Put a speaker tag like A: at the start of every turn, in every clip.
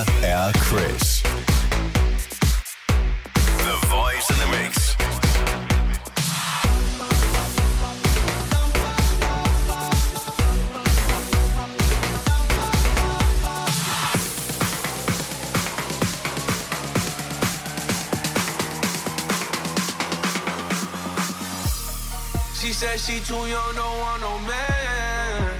A: Mr. Chriz. The voice in the mix. She said she too young, don't want no man.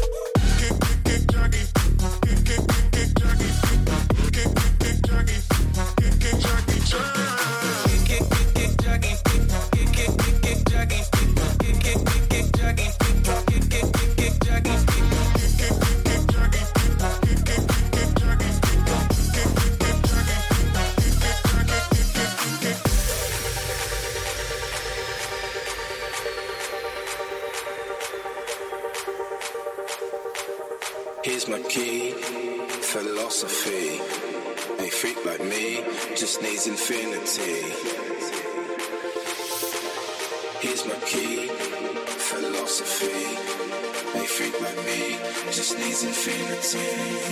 B: philosophy. A freak like me just needs infinity. Here's my key, philosophy. A freak like me just needs infinity.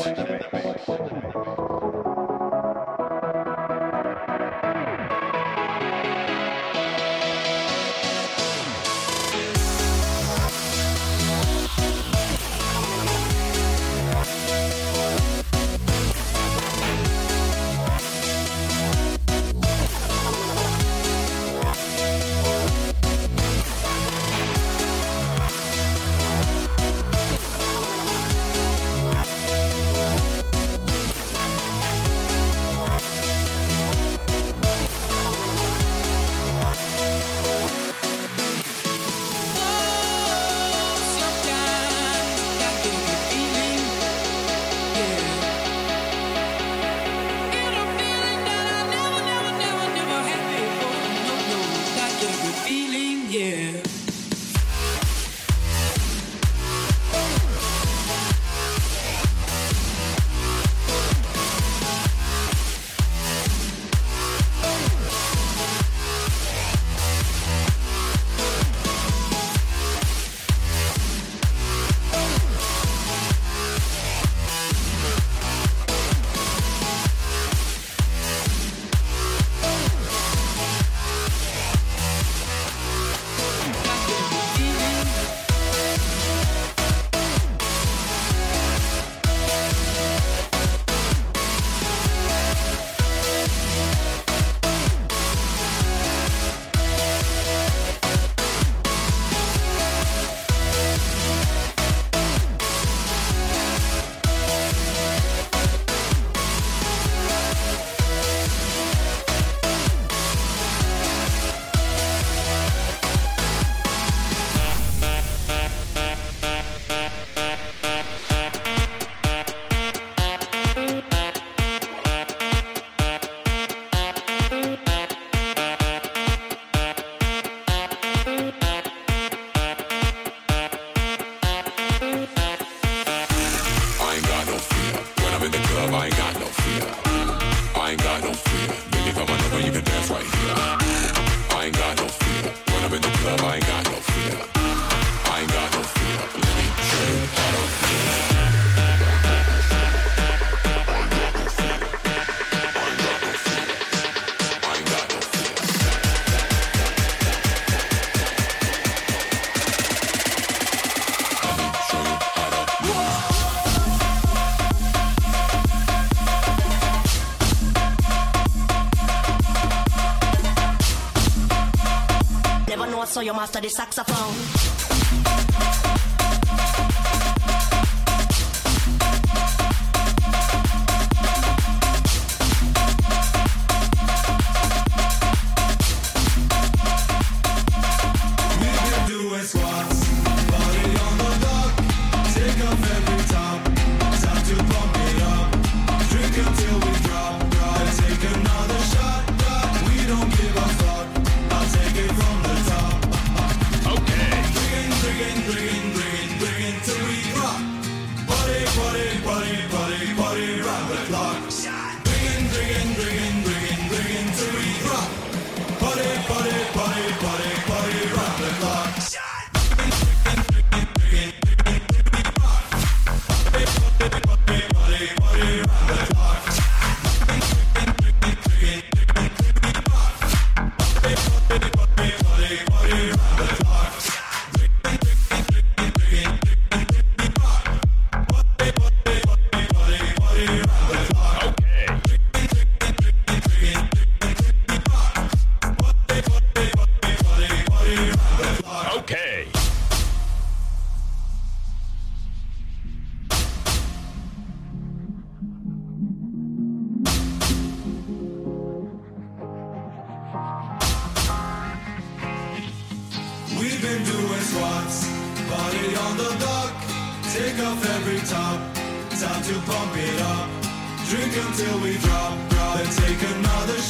B: club, I ain't got no fear. I
C: ain't got no fear. Let me
D: drink out
C: of
E: fear. so you master the saxophone.
F: James Watts, body on the dock. Take off every top, time to pump it up. Drink until we drop, drop, and take another